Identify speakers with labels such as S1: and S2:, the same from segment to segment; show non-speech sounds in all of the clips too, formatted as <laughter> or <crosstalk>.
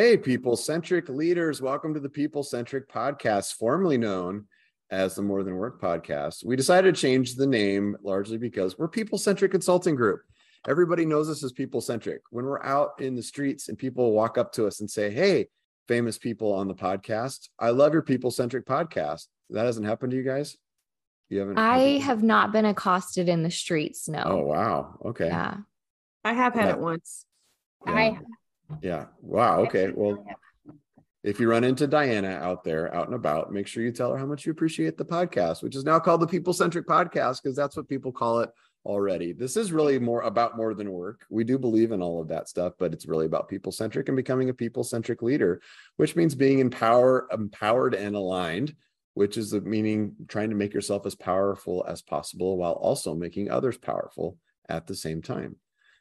S1: Hey, people centric leaders, welcome to the People Centric Podcast, formerly known as the More Than Work Podcast. We decided to change the name largely because we're People Centric Consulting Group. Everybody knows us as People Centric. When we're out in the streets and people walk up to us and say, Hey, famous people on the podcast, I love your People Centric podcast. That hasn't happened to you guys?
S2: You haven't? I have not been accosted in the streets. No.
S1: Oh, wow. Okay.
S2: Yeah.
S3: I have had yeah. it once.
S1: Yeah. I yeah. Wow. Okay. Well, if you run into Diana out there, out and about, make sure you tell her how much you appreciate the podcast, which is now called the People Centric Podcast because that's what people call it already. This is really more about more than work. We do believe in all of that stuff, but it's really about people centric and becoming a people centric leader, which means being empower, empowered and aligned, which is the meaning trying to make yourself as powerful as possible while also making others powerful at the same time.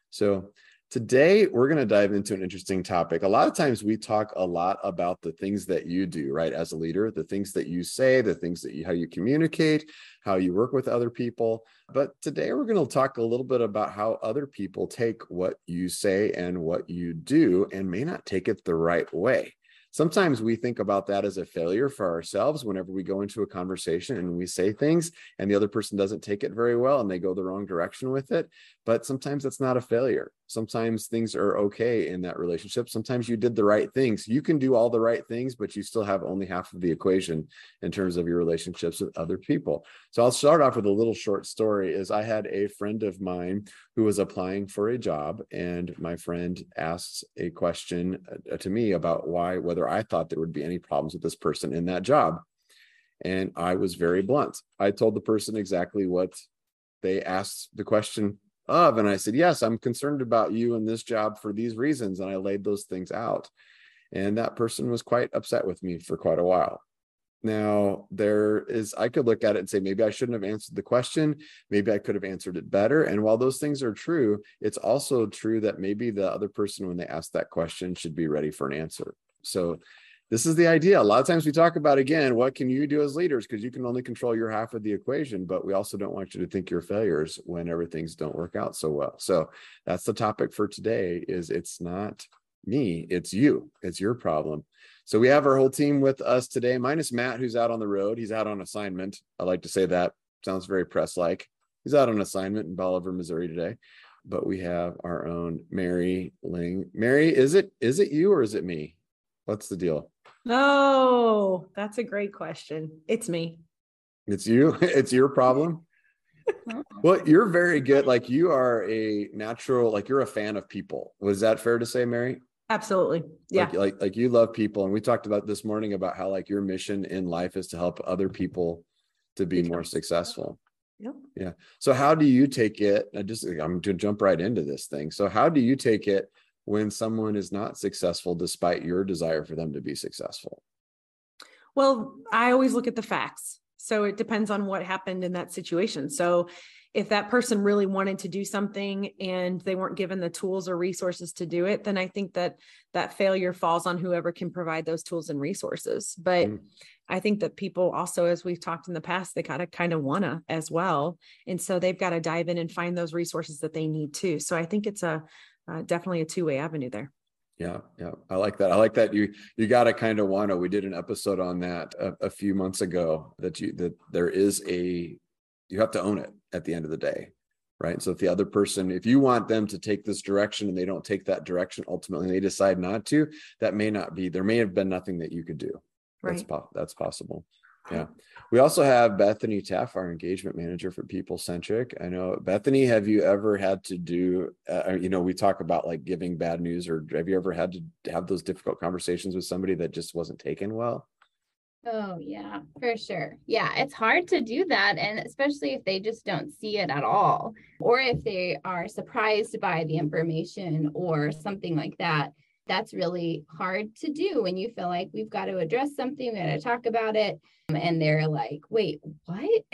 S1: So Today, we're going to dive into an interesting topic. A lot of times we talk a lot about the things that you do, right? As a leader, the things that you say, the things that you, how you communicate, how you work with other people. But today we're going to talk a little bit about how other people take what you say and what you do and may not take it the right way sometimes we think about that as a failure for ourselves whenever we go into a conversation and we say things and the other person doesn't take it very well and they go the wrong direction with it but sometimes that's not a failure sometimes things are okay in that relationship sometimes you did the right things you can do all the right things but you still have only half of the equation in terms of your relationships with other people so i'll start off with a little short story is i had a friend of mine who was applying for a job and my friend asks a question uh, to me about why whether whether I thought there would be any problems with this person in that job. And I was very blunt. I told the person exactly what they asked the question of. And I said, Yes, I'm concerned about you and this job for these reasons. And I laid those things out. And that person was quite upset with me for quite a while. Now, there is, I could look at it and say, maybe I shouldn't have answered the question. Maybe I could have answered it better. And while those things are true, it's also true that maybe the other person, when they ask that question, should be ready for an answer. So this is the idea. A lot of times we talk about again, what can you do as leaders? Because you can only control your half of the equation, but we also don't want you to think you're failures whenever things don't work out so well. So that's the topic for today is it's not me, it's you. It's your problem. So we have our whole team with us today, minus Matt, who's out on the road. He's out on assignment. I like to say that. Sounds very press like. He's out on assignment in Bolivar, Missouri today. But we have our own Mary Ling. Mary, is it is it you or is it me? What's the deal?
S3: Oh, that's a great question. It's me.
S1: It's you. <laughs> It's your problem. <laughs> well, you're very good. Like you are a natural, like you're a fan of people. Was that fair to say, Mary?
S3: Absolutely. Yeah.
S1: Like, like, like you love people. And we talked about this morning about how like your mission in life is to help other people to be more successful.
S3: Yep.
S1: Yeah. So how do you take it? I just I'm going to jump right into this thing. So how do you take it when someone is not successful despite your desire for them to be successful?
S3: Well, I always look at the facts. So it depends on what happened in that situation. So if that person really wanted to do something and they weren't given the tools or resources to do it, then I think that that failure falls on whoever can provide those tools and resources. But mm. I think that people also, as we've talked in the past, they gotta kind of wanna as well. And so they've got to dive in and find those resources that they need too. So I think it's a uh, definitely a two-way avenue there.
S1: Yeah yeah. I like that. I like that you you got to kind of want to we did an episode on that a, a, few months ago that you that there is a you have to own it at the end of the day right? So if the other person if you want them to take this direction and they don't take that direction ultimately and they decide not to that may not be there may have been nothing that you could do. Right. that's po- that's possible yeah. We also have Bethany Taff, our engagement manager for People Centric. I know, Bethany, have you ever had to do, uh, you know, we talk about like giving bad news, or have you ever had to have those difficult conversations with somebody that just wasn't taken well?
S4: Oh, yeah, for sure. Yeah, it's hard to do that. And especially if they just don't see it at all, or if they are surprised by the information or something like that. That's really hard to do when you feel like we've got to address something, we got to talk about it. And they're like, wait, what? <laughs>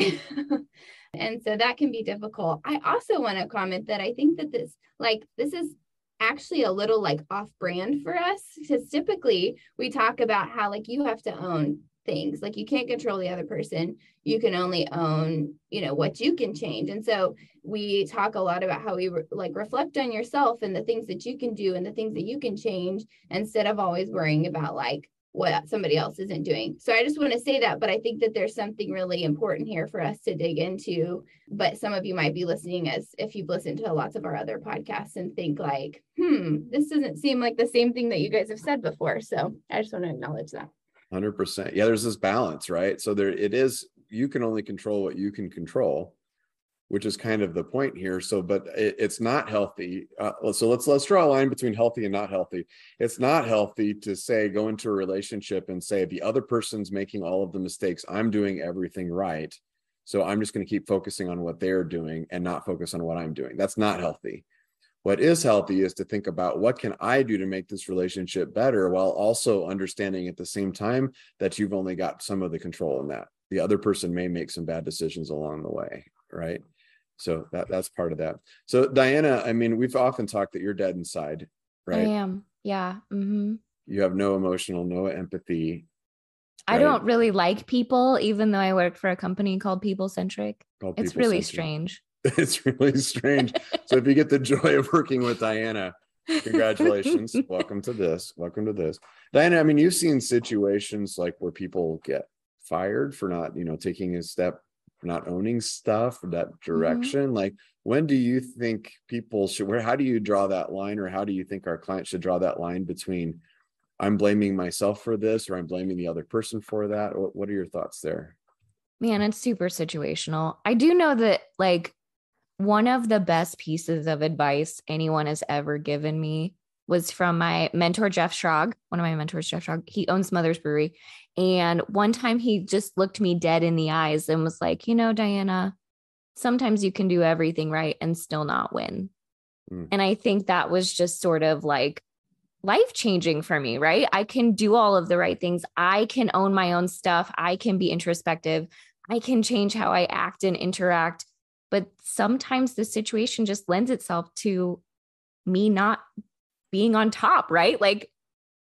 S4: and so that can be difficult. I also want to comment that I think that this, like, this is actually a little like off brand for us because typically we talk about how like you have to own things like you can't control the other person you can only own you know what you can change and so we talk a lot about how we re- like reflect on yourself and the things that you can do and the things that you can change instead of always worrying about like what somebody else isn't doing. So I just want to say that, but I think that there's something really important here for us to dig into. But some of you might be listening as if you've listened to lots of our other podcasts and think like, hmm, this doesn't seem like the same thing that you guys have said before. So I just want to acknowledge that.
S1: 100%. Yeah, there's this balance, right? So there it is, you can only control what you can control which is kind of the point here. So, but it, it's not healthy. Uh, so let's let's draw a line between healthy and not healthy. It's not healthy to say go into a relationship and say the other person's making all of the mistakes. I'm doing everything right. So I'm just going to keep focusing on what they're doing and not focus on what I'm doing. That's not healthy. What is healthy is to think about what can I do to make this relationship better while also understanding at the same time that you've only got some of the control in that. The other person may make some bad decisions along the way, right? so that that's part of that so diana i mean we've often talked that you're dead inside right i
S2: am yeah mm-hmm.
S1: you have no emotional no empathy
S2: right? i don't really like people even though i work for a company called people centric it's people really strange <laughs>
S1: it's really strange. So if you get the joy of working with diana congratulations. <laughs> Welcome to this. Welcome to this. Diana i mean you've seen situations like where people get fired for not you know taking a step not owning stuff that mm-hmm. direction. Mm-hmm. like when do you think people should where how do you draw that line or how do you think our clients should draw that line between i'm blaming myself for this or i'm blaming the other person for that what, what are your thoughts there?
S2: Man it's super situational. I do know that like one of the best pieces of advice anyone has ever given me was from my mentor Jeff Schrag, one of my mentors, Jeff Schrag. He owns Mother's Brewery, and one time he just looked me dead in the eyes and was like, You know, Diana, sometimes you can do everything right and still not win. Mm. And I think that was just sort of like life changing for me, right? I can do all of the right things. I can own my own stuff. I can be introspective. I can change how I act and interact. But sometimes the situation just lends itself to me not being on top, right? Like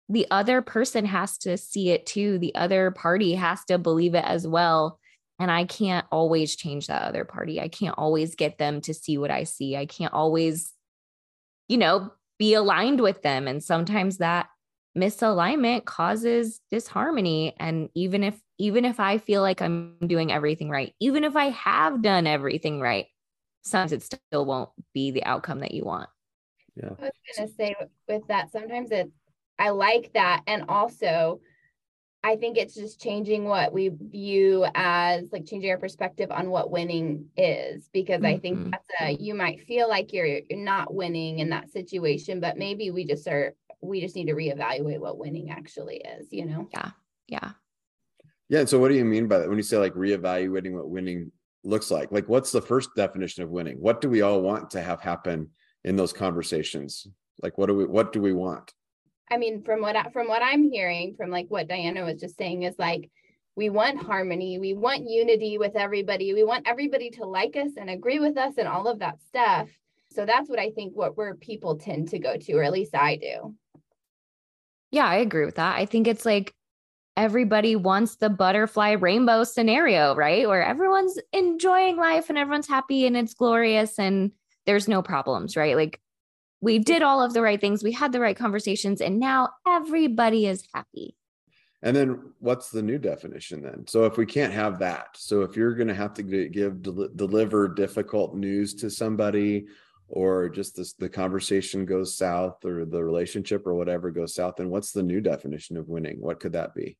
S2: the other person has to see it too. The other party has to believe it as well. And I can't always change that other party. I can't always get them to see what I see. I can't always, you know, be aligned with them. And sometimes that misalignment causes disharmony. And even if, even if I feel like I'm doing everything right, even if I have done everything right, sometimes it still won't be the outcome that you want.
S4: Yeah. I was going to say with that, sometimes it I like that. And also, I think it's just changing what we view as like changing our perspective on what winning is because mm-hmm. I think mm-hmm. that's a you might feel like you're you're not winning in that situation, but maybe we just are we just need to reevaluate what winning actually is, you know?
S2: Yeah. Yeah.
S1: Yeah. And So what do you mean by that when you say like reevaluating what winning looks like? Like what's the first definition of winning? What do we all want to have happen in those conversations? Like what do we what do we want?
S4: I mean, from what I, from what I'm hearing, from like what Diana was just saying, is like we want harmony, we want unity with everybody, we want everybody to like us and agree with us, and all of that stuff. So that's what I think what where people tend to go to, or at least I do.
S2: Yeah, I agree with that. I think it's like everybody wants the butterfly rainbow scenario, right? Where everyone's enjoying life and everyone's happy and it's glorious and there's no problems, right? Like we did all of the right things, we had the right conversations, and now everybody is happy.
S1: And then what's the new definition then? So if we can't have that, so if you're going to have to give deliver difficult news to somebody or just this, the conversation goes south or the relationship or whatever goes south, and what's the new definition of winning? What could that be?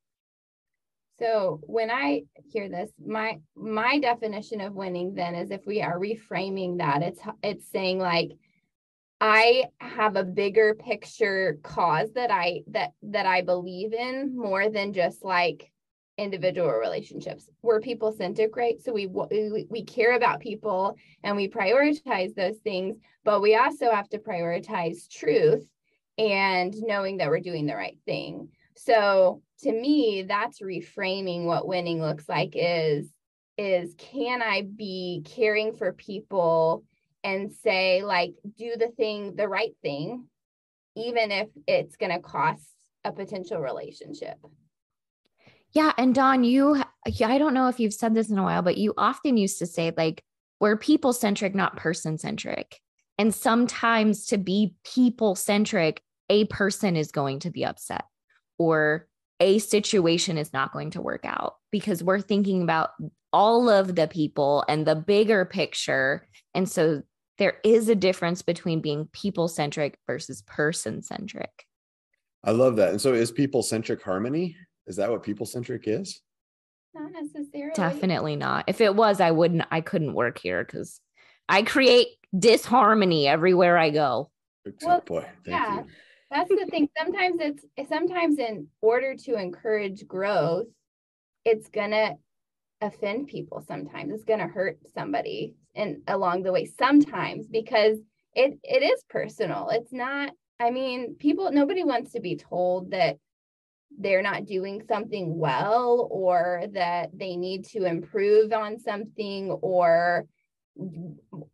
S4: So when I hear this, my my definition of winning then is if we are reframing that, it's it's saying like I have a bigger picture cause that I that that I believe in more than just like individual relationships. We're people centric, right? So we, we we care about people and we prioritize those things, but we also have to prioritize truth and knowing that we're doing the right thing. So to me, that's reframing what winning looks like is is can I be caring for people and say like do the thing the right thing even if it's going to cost a potential relationship.
S2: Yeah. And Don, you, I don't know if you've said this in a while, but you often used to say, like, we're people centric, not person centric. And sometimes to be people centric, a person is going to be upset or a situation is not going to work out because we're thinking about all of the people and the bigger picture. And so there is a difference between being people centric versus person centric.
S1: I love that. And so is people centric harmony? Is that what people centric is?
S4: Not necessarily.
S2: Definitely not. If it was, I wouldn't, I couldn't work here because I create disharmony everywhere I go.
S4: Well, boy, yeah. You. That's the thing. Sometimes it's sometimes in order to encourage growth, it's gonna offend people sometimes. It's gonna hurt somebody and along the way sometimes because it it is personal. It's not I mean, people, nobody wants to be told that they're not doing something well or that they need to improve on something or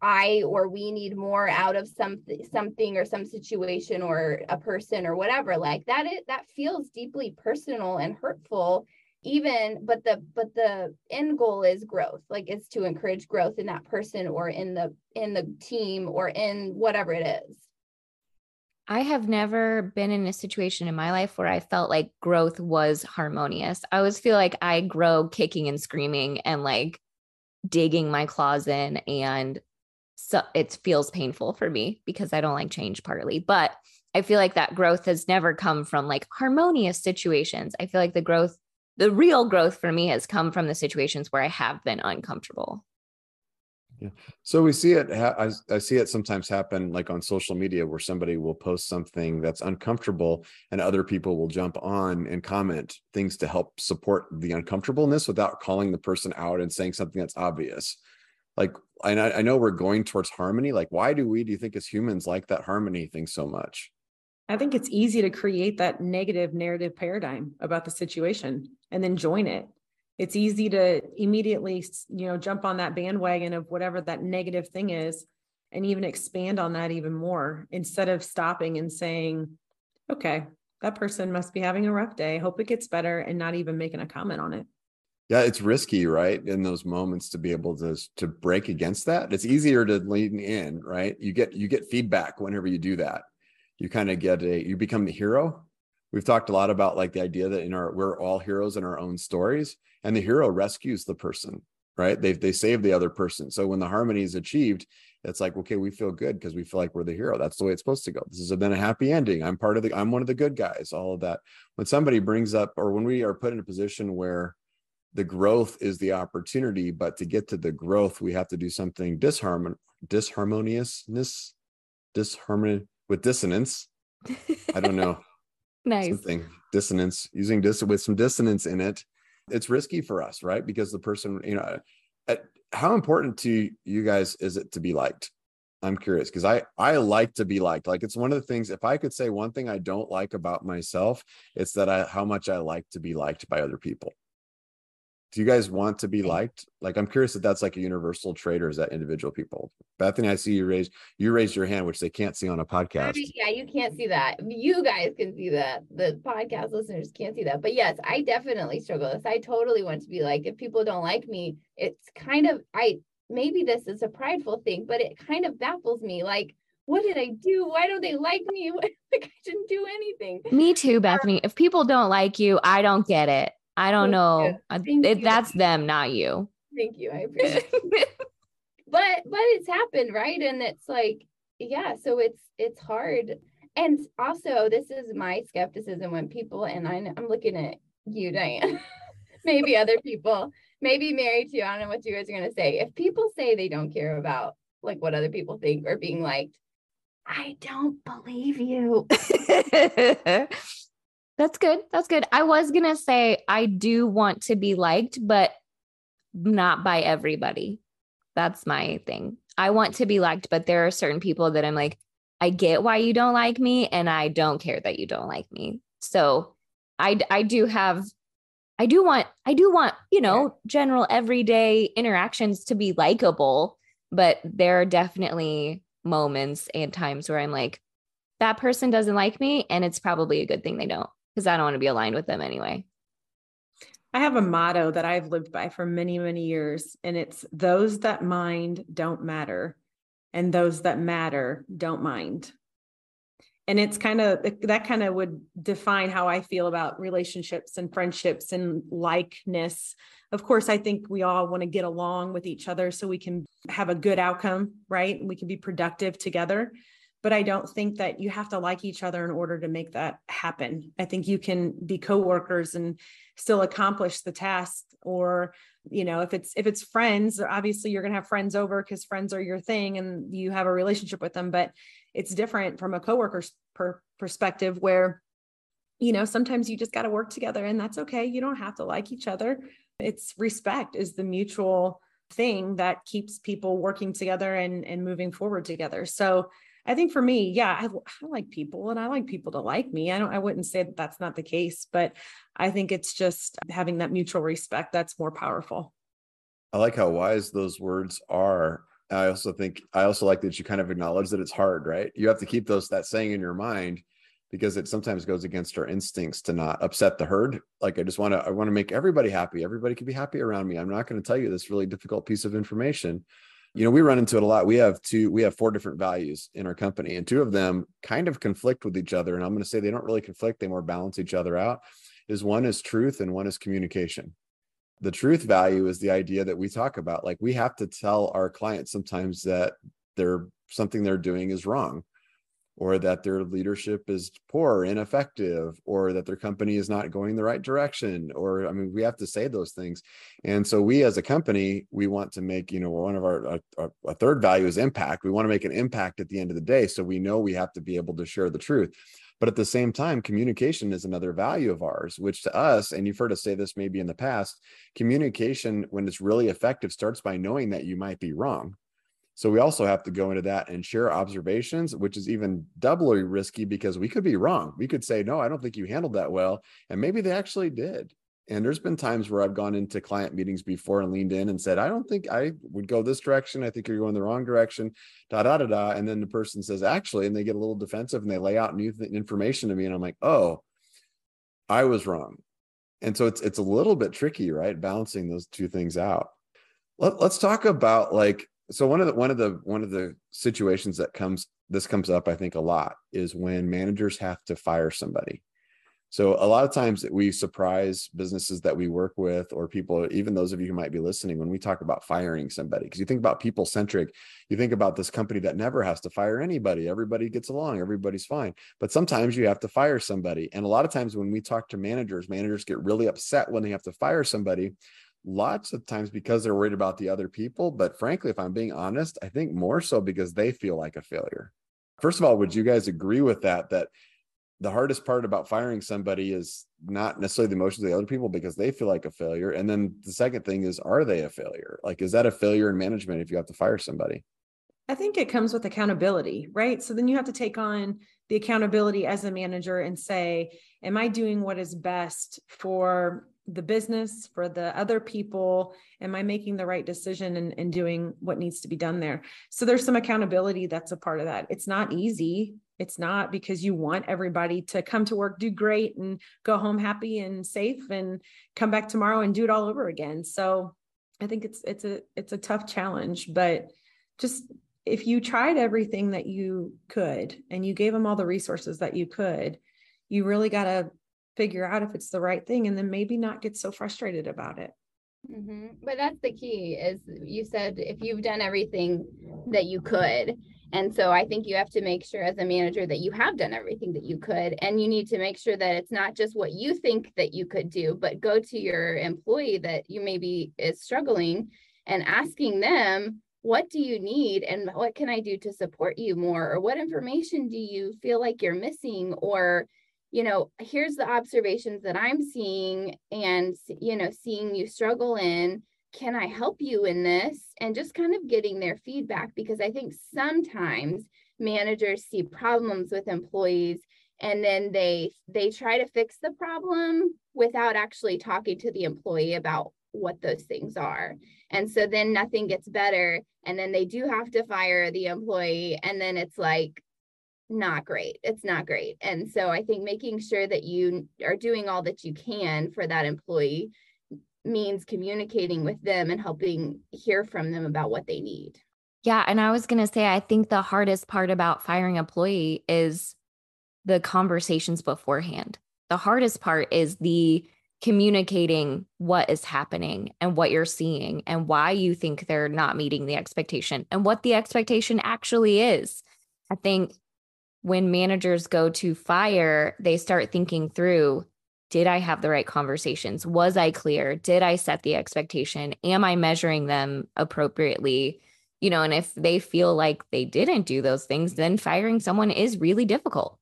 S4: I or we need more out of something something or some situation or a person or whatever like that it that feels deeply personal and hurtful even but the but the end goal is growth like it's to encourage growth in that person or in the in the team or in whatever it is
S2: I have never been in a situation in my life where I felt like growth was harmonious. I always feel like I grow kicking and screaming and like digging my claws in and so it feels painful for me because I don't like change partly, but I feel like that growth has never come from like harmonious situations. I feel like the growth the real growth for me has come from the situations where I have been uncomfortable.
S1: Yeah. So we see it. I, I see it sometimes happen like on social media where somebody will post something that's uncomfortable and other people will jump on and comment things to help support the uncomfortableness without calling the person out and saying something that's obvious. Like, I, I know we're going towards harmony. Like, why do we, do you think as humans like that harmony thing so much?
S3: I think it's easy to create that negative narrative paradigm about the situation and then join it it's easy to immediately you know jump on that bandwagon of whatever that negative thing is and even expand on that even more instead of stopping and saying okay that person must be having a rough day. Hope it gets better and not even making a comment on it.
S1: Yeah it's risky right? In those moments to be able to to break against that. It's easier to lean in right? You get you get feedback whenever you do that. You kind of get a you become the hero we've talked a lot about like the idea that in our we're all heroes in our own stories and the hero rescues the person right? They they save the other person. So when the harmony is achieved it's like okay we feel good because we feel like we're the hero. That's the way it's supposed to go. This has been a happy ending. I'm part of the i'm one of the good guys all of that. When somebody brings up or when we are put in a position where the growth is the opportunity but to get to the growth we have to do something disharmon disharmoniousness disharmony with dissonance. I don't know
S2: nice
S1: something dissonance using dis with some dissonance in it it's risky for us, right? Because the person, you know, at, how important to you guys is it to be liked? I'm curious because I I like to be liked. Like it's one of the things. If I could say one thing I don't like about myself, it's that I how much I like to be liked by other people do you guys want to be mm. liked? Like, I'm curious if that's like a universal trait or is that individual people? Bethany, I see you raise you raised your hand, which they can't see on a podcast.
S4: yeah, you can't see that. You guys can see that. The podcast listeners can't see that. But yes, I definitely struggle with this. I totally want to be like, if people don't like me, it's kind of I maybe this is a prideful thing, but it kind of baffles me. Like, what did I do? Why don't they like me? <laughs> like I didn't do anything.
S2: Me too, Bethany. If people don't like you, I don't get it. I don't know. It, that's them, not you.
S4: Thank you. I <laughs> appreciate it. but but it's happened, right? And it's like, yeah, so it's it's hard. And also, this is my skepticism when people, and I, I'm looking at you, Diane, <laughs> maybe other people, maybe Mary too. I don't know what you guys are gonna say. If people say they don't care about like what other people think or being liked, I don't believe you. <laughs>
S2: That's good. That's good. I was going to say I do want to be liked, but not by everybody. That's my thing. I want to be liked, but there are certain people that I'm like, I get why you don't like me, and I don't care that you don't like me. So I, I do have, I do want, I do want, you know, general everyday interactions to be likable, but there are definitely moments and times where I'm like, that person doesn't like me, and it's probably a good thing they don't because I don't want to be aligned with them anyway.
S3: I have a motto that I've lived by for many, many years, and it's those that mind don't matter, and those that matter don't mind. And it's kind of that kind of would define how I feel about relationships and friendships and likeness. Of course, I think we all want to get along with each other so we can have a good outcome, right? We can be productive together but I don't think that you have to like each other in order to make that happen. I think you can be coworkers and still accomplish the task or you know if it's if it's friends obviously you're going to have friends over because friends are your thing and you have a relationship with them but it's different from a coworker's per perspective where you know sometimes you just got to work together and that's okay. You don't have to like each other. It's respect is the mutual thing that keeps people working together and and moving forward together. So I think for me, yeah, I, I, like people and I like people to like me. I don't, I wouldn't say that that's not the case, but I think it's just having that mutual respect that's more powerful.
S1: I like how wise those words are. I also think, I also like that you kind of acknowledge that it's hard, right? You have to keep those, that saying in your mind because it sometimes goes against our instincts to not upset the herd. Like I just want to, I want to make everybody happy. Everybody can be happy around me. I'm not going to tell you this really difficult piece of information you know we run into it a lot. We have two we have four different values in our company and two of them kind of conflict with each other and i'm going to say they don't really conflict they more balance each other out is one is truth and one is communication. The truth value is the idea that we talk about. Like we have to tell our clients sometimes that they're something they're doing is wrong or that their leadership is poor, ineffective, or that their company is not going the right direction. Or, I mean, we have to say those things. And so, we as a company, we want to make, you know, one of our, a, a third value is impact. We want to make an impact at the end of the day. So, we know we have to be able to share the truth. But at the same time, communication is another value of ours, which to us, and you've heard us say this maybe in the past, communication, when it's really effective, starts by knowing that you might be wrong so we also have to go into that and share observations, which is even doubly risky because we could be wrong. We could say, no, I don't think you handled that well. And maybe they actually did. And there's been times where I've gone into client meetings before and leaned in and said, I don't think I would go this direction. I think you're going the wrong direction, da da da da. And then the person says, actually, and they get a little defensive and they lay out new th- information to me. And I'm like, oh, I was wrong. And so it's it's a little bit tricky, right? Balancing those two things out. Let, let's talk about like so one of the one of the one of the situations that comes this comes up i think a lot is when managers have to fire somebody. So a lot of times that we surprise businesses that we work with or people even those of you who might be listening when we talk about firing somebody because you think about people centric you think about this company that never has to fire anybody. Everybody gets along. Everybody's fine. But sometimes you have to fire somebody. And a lot of times when we talk to managers managers get really upset when they have to fire somebody lots of times because they're worried about the other people. But frankly, if I'm being honest, I think more so because they feel like a failure. First of all, would you guys agree with that? That the hardest part about firing somebody is not necessarily the emotions of the other people because they feel like a failure. And then the second thing is, are they a failure? Like, is that a failure in management if you have to fire somebody?
S3: I think it comes with accountability, right? So then you have to take on the accountability as a manager and say, Am I doing what is best for the business, for the other people? Am I making the right decision and, and doing what needs to be done there? So there's some accountability that's a part of that. It's not easy. It's not because you want everybody to come to work, do great, and go home happy and safe and come back tomorrow and do it all over again. So I think it's it's a it's a tough challenge, but just if you tried everything that you could and you gave them all the resources that you could, you really got to figure out if it's the right thing and then maybe not get so frustrated about it.
S4: Mm-hmm. But that's the key is you said if you've done everything that you could. And so I think you have to make sure as a manager that you have done everything that you could. And you need to make sure that it's not just what you think that you could do, but go to your employee that you maybe is struggling and asking them, what do you need and what can I do to support you more? Or what information do you feel like you're missing? Or you know, here's the observations that I'm seeing and, you know, seeing you struggle in. Can I help you in this? And just kind of getting their feedback because I think sometimes managers see problems with employees and then they they try to fix the problem without actually talking to the employee about what those things are and so then nothing gets better and then they do have to fire the employee and then it's like not great it's not great and so i think making sure that you are doing all that you can for that employee means communicating with them and helping hear from them about what they need
S2: yeah and i was going to say i think the hardest part about firing employee is the conversations beforehand. The hardest part is the communicating what is happening and what you're seeing and why you think they're not meeting the expectation and what the expectation actually is. I think when managers go to fire, they start thinking through did I have the right conversations? Was I clear? Did I set the expectation? Am I measuring them appropriately? You know, and if they feel like they didn't do those things, then firing someone is really difficult.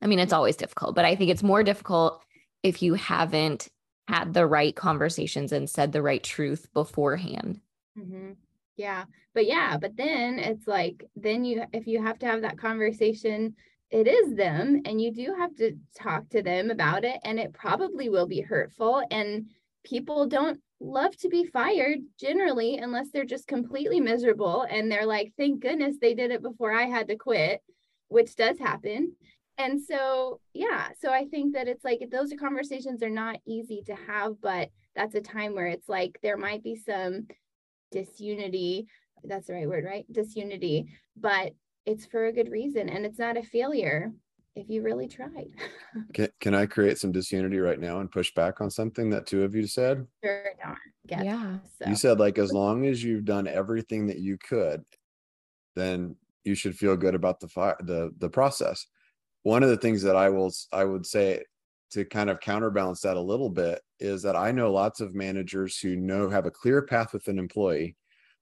S2: I mean, it's always difficult, but I think it's more difficult if you haven't had the right conversations and said the right truth beforehand.
S4: Mm-hmm. Yeah. But yeah, but then it's like, then you, if you have to have that conversation, it is them and you do have to talk to them about it and it probably will be hurtful. And people don't love to be fired generally unless they're just completely miserable and they're like, thank goodness they did it before I had to quit, which does happen and so yeah so i think that it's like those conversations are not easy to have but that's a time where it's like there might be some disunity that's the right word right? Disunity but it's for a good reason and it's not a failure if you really tried. <laughs>
S1: Can, can i create some disunity right now and push back on something that two of you said?
S4: Sure
S2: yeah.
S1: So. you said like as long as you've done everything that you could then you should feel good about the fire the the process. One of the things that I will I would say to kind of counterbalance that a little bit is that I know lots of managers who know have a clear path with an employee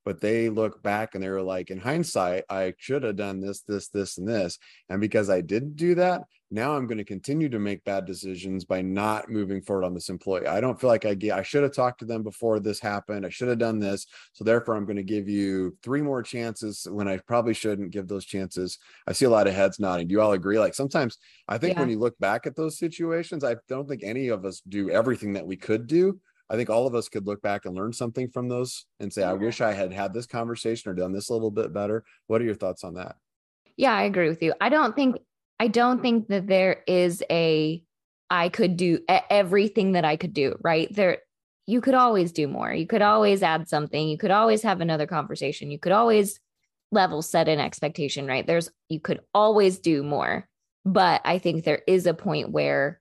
S1: but they look back and they're like in hindsight i should have done this this this and this. And because i didn't do that now i'm going to continue to make bad decisions by not moving forward on this employee. I don't feel like i get i should have talked to them before this happened. I should have done this. So therefore i'm going to give you three more chances when i probably shouldn't give those chances. I see a lot of heads nodding. Do you all agree? Like sometimes i think yeah. when you look back at those situations i don't think any of us do everything that we could do I think all of us could look back and learn something from those and say, I mm-hmm. wish I had had this conversation or done this a little bit better. What are your thoughts on that?
S2: Yeah, I agree with you. I don't think, I don't think that there is a, I could do everything that I could do, right? There, you could always do more. You could always add something. You could always have another conversation. You could always level set an expectation, right? There's, you could always do more. But I think there is a point where,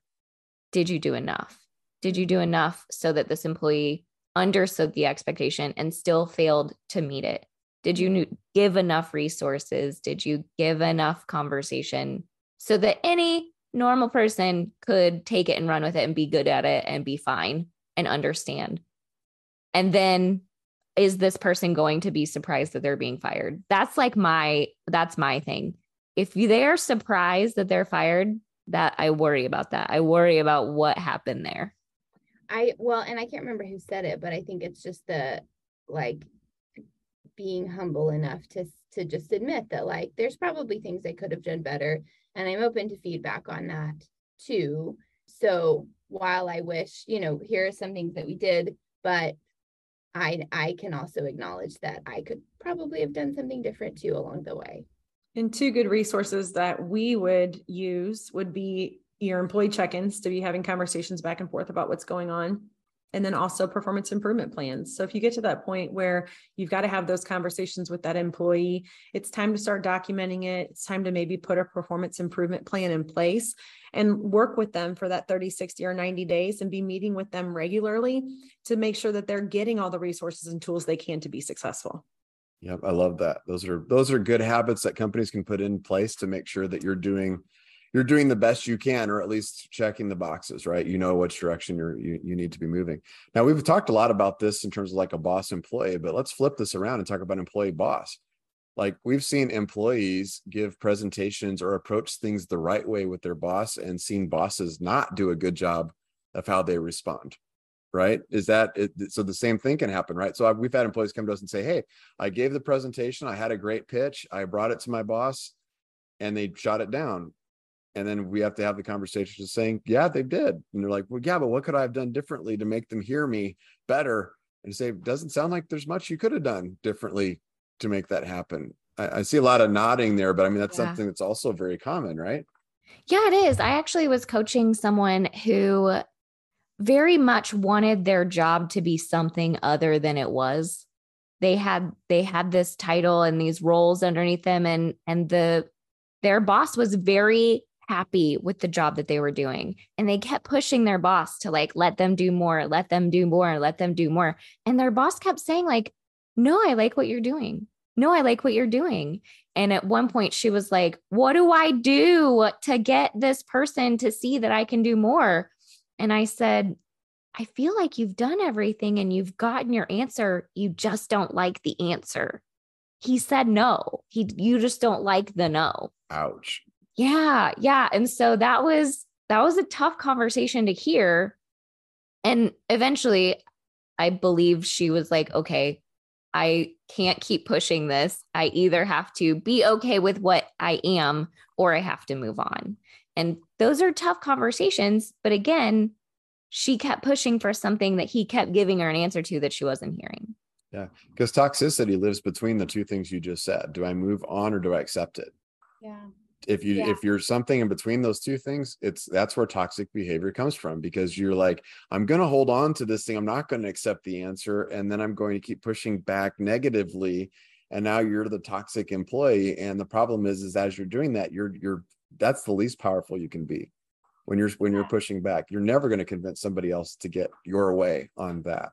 S2: did you do enough? Did you do enough so that this employee understood the expectation and still failed to meet it? Did you give enough resources? Did you give enough conversation so that any normal person could take it and run with it and be good at it and be fine and understand? And then is this person going to be surprised that they're being fired? That's like my that's my thing. If they're surprised that they're fired, that I worry about that. I worry about what happened there.
S4: I well, and I can't remember who said it, but I think it's just the like being humble enough to to just admit that like there's probably things I could have done better, and I'm open to feedback on that too. So while I wish, you know, here are some things that we did, but I I can also acknowledge that I could probably have done something different too along the way.
S3: And two good resources that we would use would be your employee check-ins to be having conversations back and forth about what's going on and then also performance improvement plans. So if you get to that point where you've got to have those conversations with that employee, it's time to start documenting it. It's time to maybe put a performance improvement plan in place and work with them for that 30, 60 or 90 days and be meeting with them regularly to make sure that they're getting all the resources and tools they can to be successful.
S1: Yep, I love that. Those are those are good habits that companies can put in place to make sure that you're doing you're doing the best you can or at least checking the boxes right? You know which direction you're you, you need to be moving. Now we've talked a lot about this in terms of like a boss employee but let's flip this around and talk about employee boss. Like we've seen employees give presentations or approach things the right way with their boss and seen bosses not do a good job of how they respond right? Is that so the same thing can happen right? So we've had employees come to us and say hey i gave the presentation i had a great pitch i brought it to my boss and they shot it down and then we have to have the conversation just saying yeah they did. And they're like well yeah but what could i have done differently to make them hear me better and say doesn't sound like there's much you could have done differently to make that happen? I, I see a lot of nodding there but i mean that's yeah. something that's also very common right?
S2: Yeah it is. I actually was coaching someone who very much wanted their job to be something other than it was. They had they had this title and these roles underneath them and and the their boss was very happy with the job that they were doing and they kept pushing their boss to like let them do more let them do more let them do more and their boss kept saying like no i like what you're doing no i like what you're doing and at one point she was like what do i do to get this person to see that i can do more and I said, I feel like you've done everything and you've gotten your answer. You just don't like the answer. He said no. He you just don't like the no.
S1: Ouch.
S2: Yeah, yeah. And so that was that was a tough conversation to hear. And eventually I believe she was like, okay, I can't keep pushing this. I either have to be okay with what I am or I have to move on. And those are tough conversations. But again, she kept pushing for something that he kept giving her an answer to that she wasn't hearing.
S1: Yeah. Because toxicity lives between the two things you just said. Do I move on or do I accept it?
S4: Yeah.
S1: If you yeah. if you're something in between those two things, it's that's where toxic behavior comes from because you're like, I'm gonna hold on to this thing. I'm not gonna accept the answer. And then I'm going to keep pushing back negatively. And now you're the toxic employee. And the problem is, is as you're doing that, you're you're that's the least powerful you can be when you're when you're pushing back you're never going to convince somebody else to get your way on that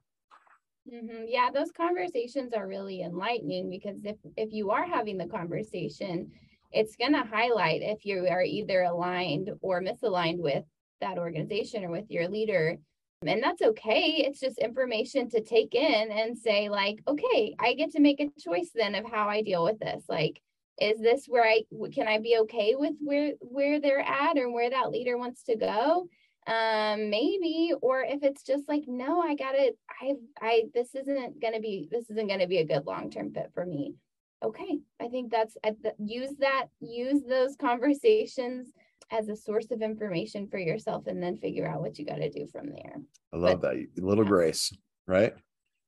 S4: mm-hmm. yeah those conversations are really enlightening because if if you are having the conversation it's going to highlight if you are either aligned or misaligned with that organization or with your leader. And that's okay. It's just information to take in and say like okay i get to make a choice then of how i deal with this. Like is this where i can i be okay with where where they're at or where that leader wants to go? Um maybe or if it's just like no i gotta i i this isn't gonna be this isn't gonna be a good long-term fit for me okay i think that's use that use those <laughs> conversations as a source of information for yourself and then figure out what you got to do from there
S1: i love but, that little yeah. grace right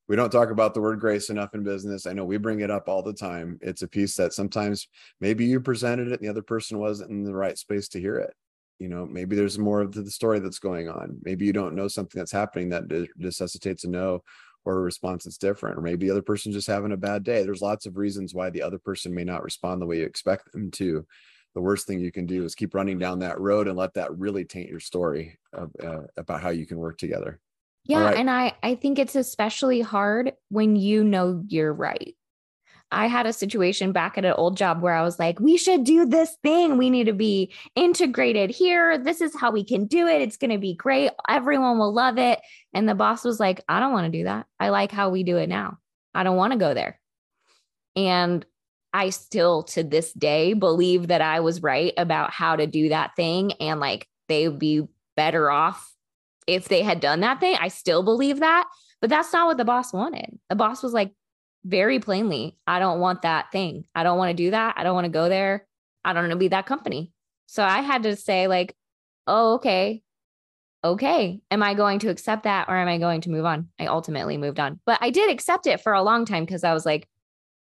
S1: we don't talk about the word grace enough in business. I know we bring it up all the time. It's a piece that sometimes maybe you presented it and the other person wasn't in the right space to hear it. You know, maybe there's more of the story that's going on. Maybe you don't know something that's happening that necessitates a no or a response that's different. Or maybe the other person's just having a bad day. There's lots of reasons why the other person may not respond the way you expect them to. The worst thing you can do is keep running down that road and let that really taint your story of, uh, about how you can work together.
S2: Yeah. Right. And I, I think it's especially hard when you know you're right. I had a situation back at an old job where I was like, we should do this thing. We need to be integrated here. This is how we can do it. It's going to be great. Everyone will love it. And the boss was like, I don't want to do that. I like how we do it now. I don't want to go there. And I still to this day believe that I was right about how to do that thing. And like they would be better off if they had done that thing, I still believe that. But that's not what the boss wanted. The boss was like, very plainly, I don't want that thing. I don't want to do that. I don't want to go there. I don't want to be that company. So I had to say, like, oh, okay. Okay. Am I going to accept that or am I going to move on? I ultimately moved on. But I did accept it for a long time because I was like,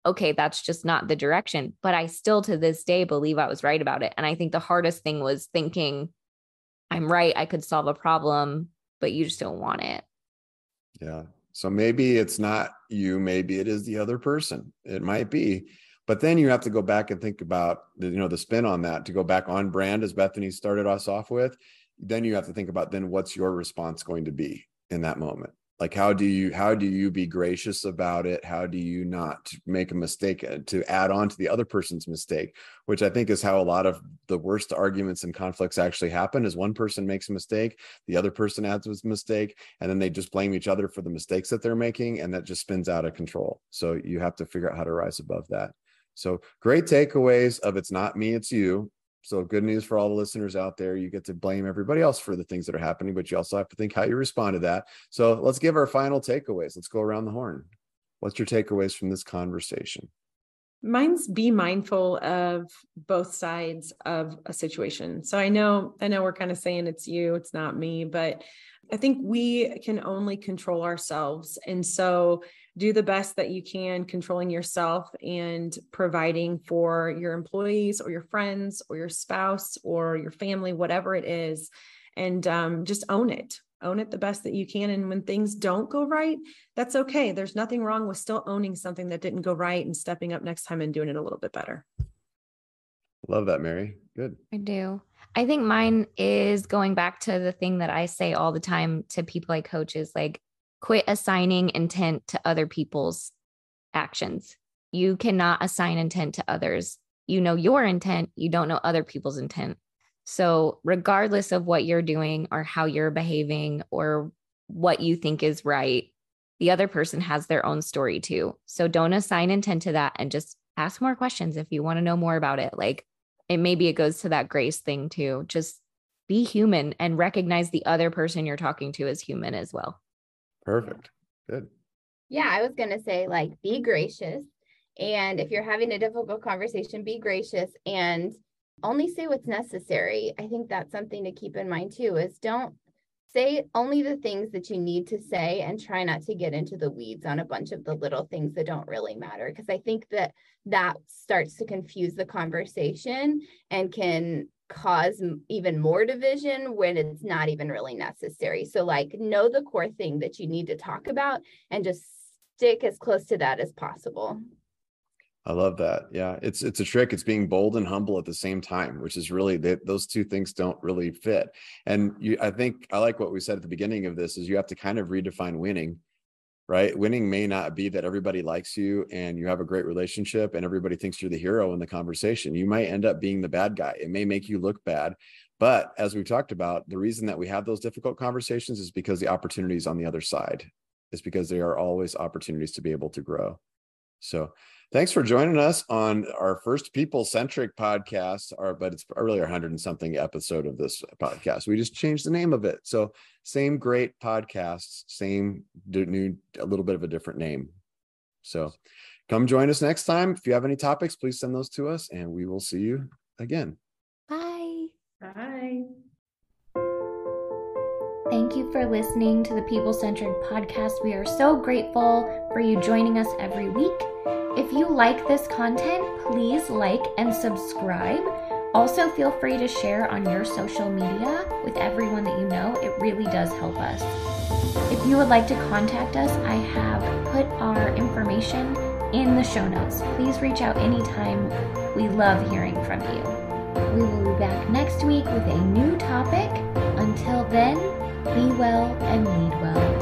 S2: okay, that's just not the direction. But I still to this day believe I was right about it. And I think the hardest thing was thinking, I'm right. I could solve a problem but you just don't want it.
S1: Yeah. So maybe it's not you, maybe it is the other person. It might be. But then you have to go back and think about the, you know the spin on that to go back on brand as Bethany started us off with. Then you have to think about then what's your response going to be in that moment like how do you how do you be gracious about it? How do you not make a mistake uh, to add on to the other person's mistake? Which i think is how a lot of the worst arguments and conflicts actually happen is one person makes a mistake the other person adds a mistake and then they just blame each other for the mistakes that they're making and that just spins out of control. So you have to figure out how to rise above that. So great takeaways of it's not me, it's you. So good news for all the listeners out there. You get to blame everybody else for the things that are happening, but you also have to think how you respond to that. So let's give our final takeaways. Let's go around the horn. What's your takeaways from this conversation?
S3: Mine's be mindful of both sides of a situation. So I know, I know we're kind of saying it's you, it's not me, but I think we can only control ourselves. And so do the best that you can controlling yourself and providing for your employees or your friends or your spouse or your family, whatever it is, and um, just own it. Own it the best that you can. And when things don't go right, that's okay. There's nothing wrong with still owning something that didn't go right and stepping up next time and doing it a little bit better.
S1: Love that, Mary. Good.
S2: I do. I think mine is going back to the thing that I say all the time to people I coach is like quit assigning intent to other people's actions. You cannot assign intent to others. You know your intent, you don't know other people's intent. So, regardless of what you're doing or how you're behaving or what you think is right, the other person has their own story too. So, don't assign intent to that and just ask more questions if you want to know more about it. Like, it maybe it goes to that grace thing too. Just be human and recognize the other person you're talking to as human as well.
S1: Perfect. Good.
S4: Yeah, I was going to say, like, be gracious. And if you're having a difficult conversation, be gracious and only say what's necessary. I think that's something to keep in mind too is don't say only the things that you need to say and try not to get into the weeds on a bunch of the little things that don't really matter because I think that that starts to confuse the conversation and can cause even more division when it's not even really necessary. So, like, know the core thing that you need to talk about and just stick as close to that as possible.
S1: I love that. Yeah, it's it's a trick. It's being bold and humble at the same time, which is really they, those two things don't really fit. And you, I think I like what we said at the beginning of this is you have to kind of redefine winning right? Winning may not be that everybody likes you and you have a great relationship and everybody thinks you're the hero in the conversation. You might end up being the bad guy. It may make you look bad. But as we've talked about, the reason that we have those difficult conversations is because the opportunities on the other side. It's because there are always opportunities to be able to grow. So Thanks for joining us on our first people centric podcast, or but it's really our hundred and something episode of this podcast. We just changed the name of it. So same great podcasts, same new, a little bit of a different name. So come join us next time. If you have any topics, please send those to us and we will see you again.
S2: Bye.
S3: Bye.
S2: Thank you for listening to the People Centered podcast. We are so grateful for you joining us every week. If you like this content, please like and subscribe. Also, feel free to share on your social media with everyone that you know. It really does help us. If you would like to contact us, I have put our information in the show notes. Please reach out anytime. We love hearing from you. We will be back next week with a new topic. Until then, be well and lead well.